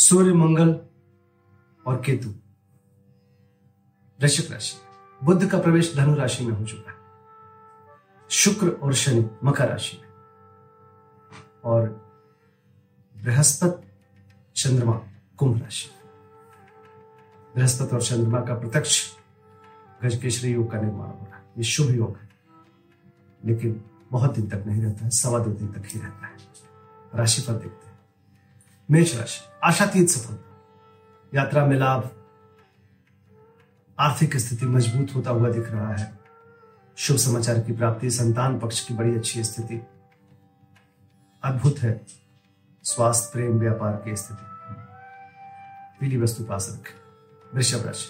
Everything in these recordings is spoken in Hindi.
सूर्य, मंगल और केतु। वृश्चिक राशि। बुद्ध का प्रवेश धनु राशि में हो चुका है। शुक्र और शनि मकर राशि में। और बृहस्पति, चंद्रमा, कुंभ राशि। बृहस्पति और चंद्रमा का प्रत्यक्ष गजकेशरी योग का निर्माण हो रहा है। ये शुभ योग है। लेकिन बहुत दिन तक नहीं रहता है, सवा दो दिन तक ही रहता है। राशि पर देखते मेष राशि आशातीत सफलता यात्रा में लाभ। आर्थिक स्थिति मज़बूत होता हुआ दिख रहा है। शुभ समाचार की प्राप्ति, संतान पक्ष की बड़ी अच्छी स्थिति। अद्भुत है। स्वास्थ्य, प्रेम, व्यापार की स्थिति। पीली वस्तु पास रखें। वृषभ राशि।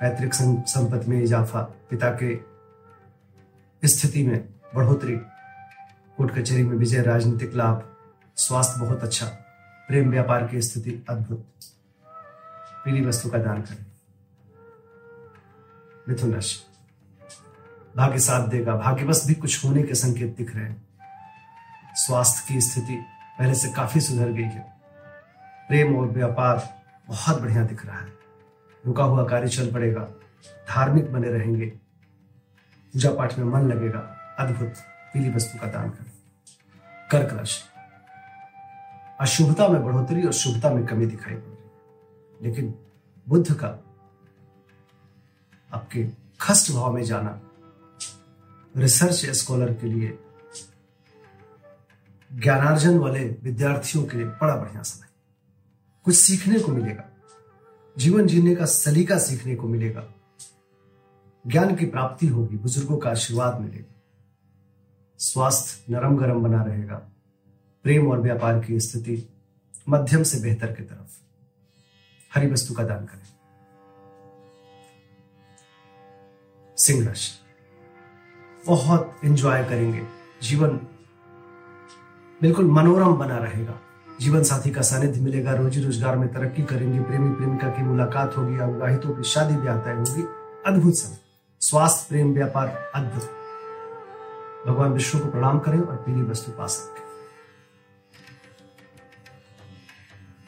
पैतृक संपत्ति में इजाफा। पिता के स्थिति में बढ़ोतरी। कोर्ट कचहरी में विजय, राजनीतिक लाभ। स्वास्थ्य बहुत अच्छा प्रेम व्यापार की स्थिति अद्भुत। पीली वस्तु का दान करें। मिथुन राशि। भाग्य साथ देगा। भाग्यवश भी कुछ होने के संकेत दिख रहे हैं। स्वास्थ्य की स्थिति पहले से काफ़ी सुधर गई है। प्रेम और व्यापार बहुत बढ़िया दिख रहा है। रुका हुआ कार्य चल पड़ेगा। धार्मिक बने रहेंगे। पूजा पाठ में मन लगेगा। अद्भुत। पीली वस्तु का दान करें। कर्क राशि। अशुभता में बढ़ोतरी और शुभता में कमी दिखाई पड़ रही लेकिन बुद्ध का आपके खस्ट भाव में जाना, रिसर्च स्कॉलर के लिए ज्ञानार्जन वाले विद्यार्थियों के लिए बड़ा बढ़िया समय कुछ सीखने को मिलेगा, जीवन जीने का सलीका सीखने को मिलेगा, ज्ञान की प्राप्ति होगी, बुज़ुर्गों का आशीर्वाद मिलेगा, स्वास्थ्य नरम गरम बना रहेगा। प्रेम और व्यापार की स्थिति मध्यम से बेहतर की तरफ़। हरी वस्तु का दान करें। सिंह राशि। बहुत एंजॉय करेंगे। जीवन बिल्कुल मनोरम बना रहेगा। जीवन साथी का सानिध्य मिलेगा। रोजी रोज़गार में तरक्की करेंगे। प्रेमी प्रेमिका की मुलाकात होगी। अविवाहितों की शादी ब्याह तय होगी। अद्भुत समय। स्वास्थ्य, प्रेम, व्यापार अद्भुत। भगवान विष्णु को प्रणाम करें और पीली वस्तु पास रखें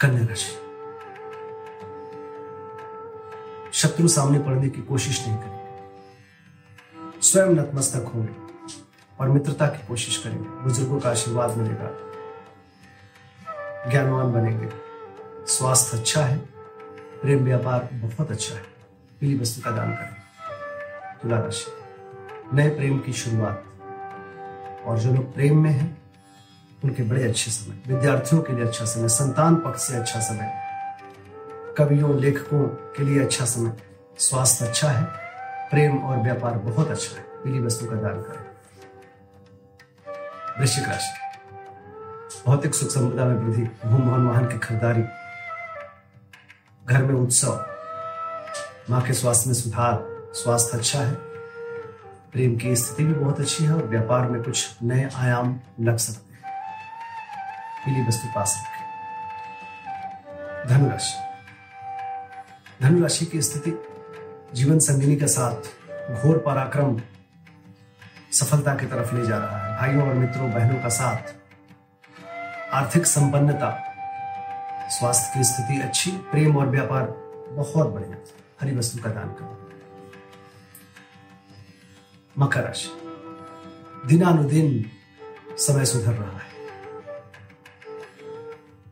कन्या राशि शत्रु सामने पड़ने की कोशिश नहीं करेंगे। स्वयं नतमस्तक होंगे और मित्रता की कोशिश करेंगे। बुज़ुर्गों का आशीर्वाद मिलेगा। ज्ञानवान बनेंगे। स्वास्थ्य अच्छा है। प्रेम व्यापार बहुत अच्छा है। पीली वस्तु का दान करें। तुला राशि। नए प्रेम की शुरुआत। और जो लोग प्रेम में हैं उनके बड़े अच्छे समय, विद्यार्थियों के लिए अच्छा समय, संतान पक्ष से अच्छा समय, कवियों, लेखकों के लिए अच्छा समय। स्वास्थ्य अच्छा है, प्रेम और व्यापार बहुत अच्छा है पीली वस्तु का दान करें। वृश्चिक राशि, भौतिक सुख संपदा में वृद्धि भूम भवन वाहन की खरीदारी, घर में उत्सव, माँ के स्वास्थ्य में सुधार, स्वास्थ्य अच्छा है, प्रेम की स्थिति भी बहुत अच्छी है और व्यापार में कुछ नए आयाम लग सकते पीली वस्तु पास रखें धनुराशि। धनुराशि की स्थिति जीवन संगिनी के साथ घोर पराक्रम सफलता की तरफ़ ले जा रहा है। भाइयों और मित्रों, बहनों का साथ, आर्थिक संपन्नता, स्वास्थ्य की स्थिति अच्छी, प्रेम और व्यापार बहुत बढ़िया। हरी वस्तु का दान करो। मकर राशि। दिनानुदिन समय सुधर रहा है।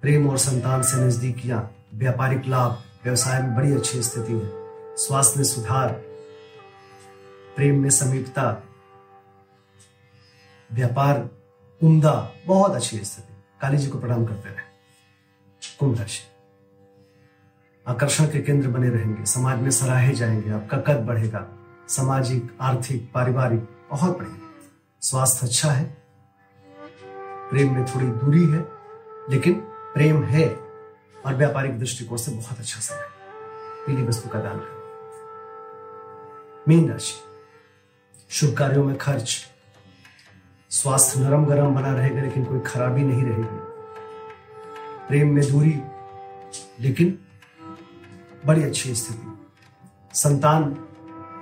प्रेम और संतान से नजदीकियाँ व्यापारिक लाभ, व्यवसाय में बड़ी अच्छी स्थिति है स्वास्थ्य में सुधार, प्रेम में समीपता। व्यापार उमदा, बहुत अच्छी स्थिति। काली जी को प्रणाम करते रहे। कुंभ राशि। आकर्षण के केंद्र बने रहेंगे। समाज में सराहे जाएँगे। आपका कद बढ़ेगा। सामाजिक, आर्थिक, पारिवारिक, बहुत बढ़िया स्वास्थ्य अच्छा है। प्रेम में थोड़ी दूरी है, लेकिन प्रेम है और व्यापारिक दृष्टिकोण से बहुत अच्छा समय पीली वस्तु का दान करें। मीन राशि। शुभ कार्यों में खर्च। स्वास्थ्य नरम गरम बना रहेगा, लेकिन कोई खराबी नहीं रहेगी। प्रेम में दूरी, लेकिन बड़ी अच्छी स्थिति। संतान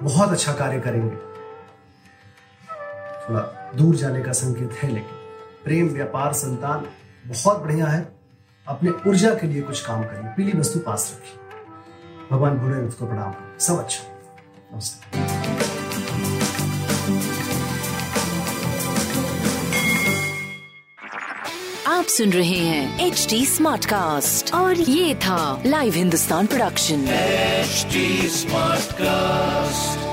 बहुत अच्छा कार्य करेंगे। थोड़ा दूर जाने का संकेत है, लेकिन प्रेम, व्यापार, संतान बहुत बढ़िया है। अपने ऊर्जा के लिए कुछ काम करिए पीली वस्तु पास रखिए। भगवान भोलेनाथ को प्रणाम करें सब अच्छा। नमस्कार। आप सुन रहे हैं एच डी स्मार्ट कास्ट और ये था live Hindustan production H smart Smartcast.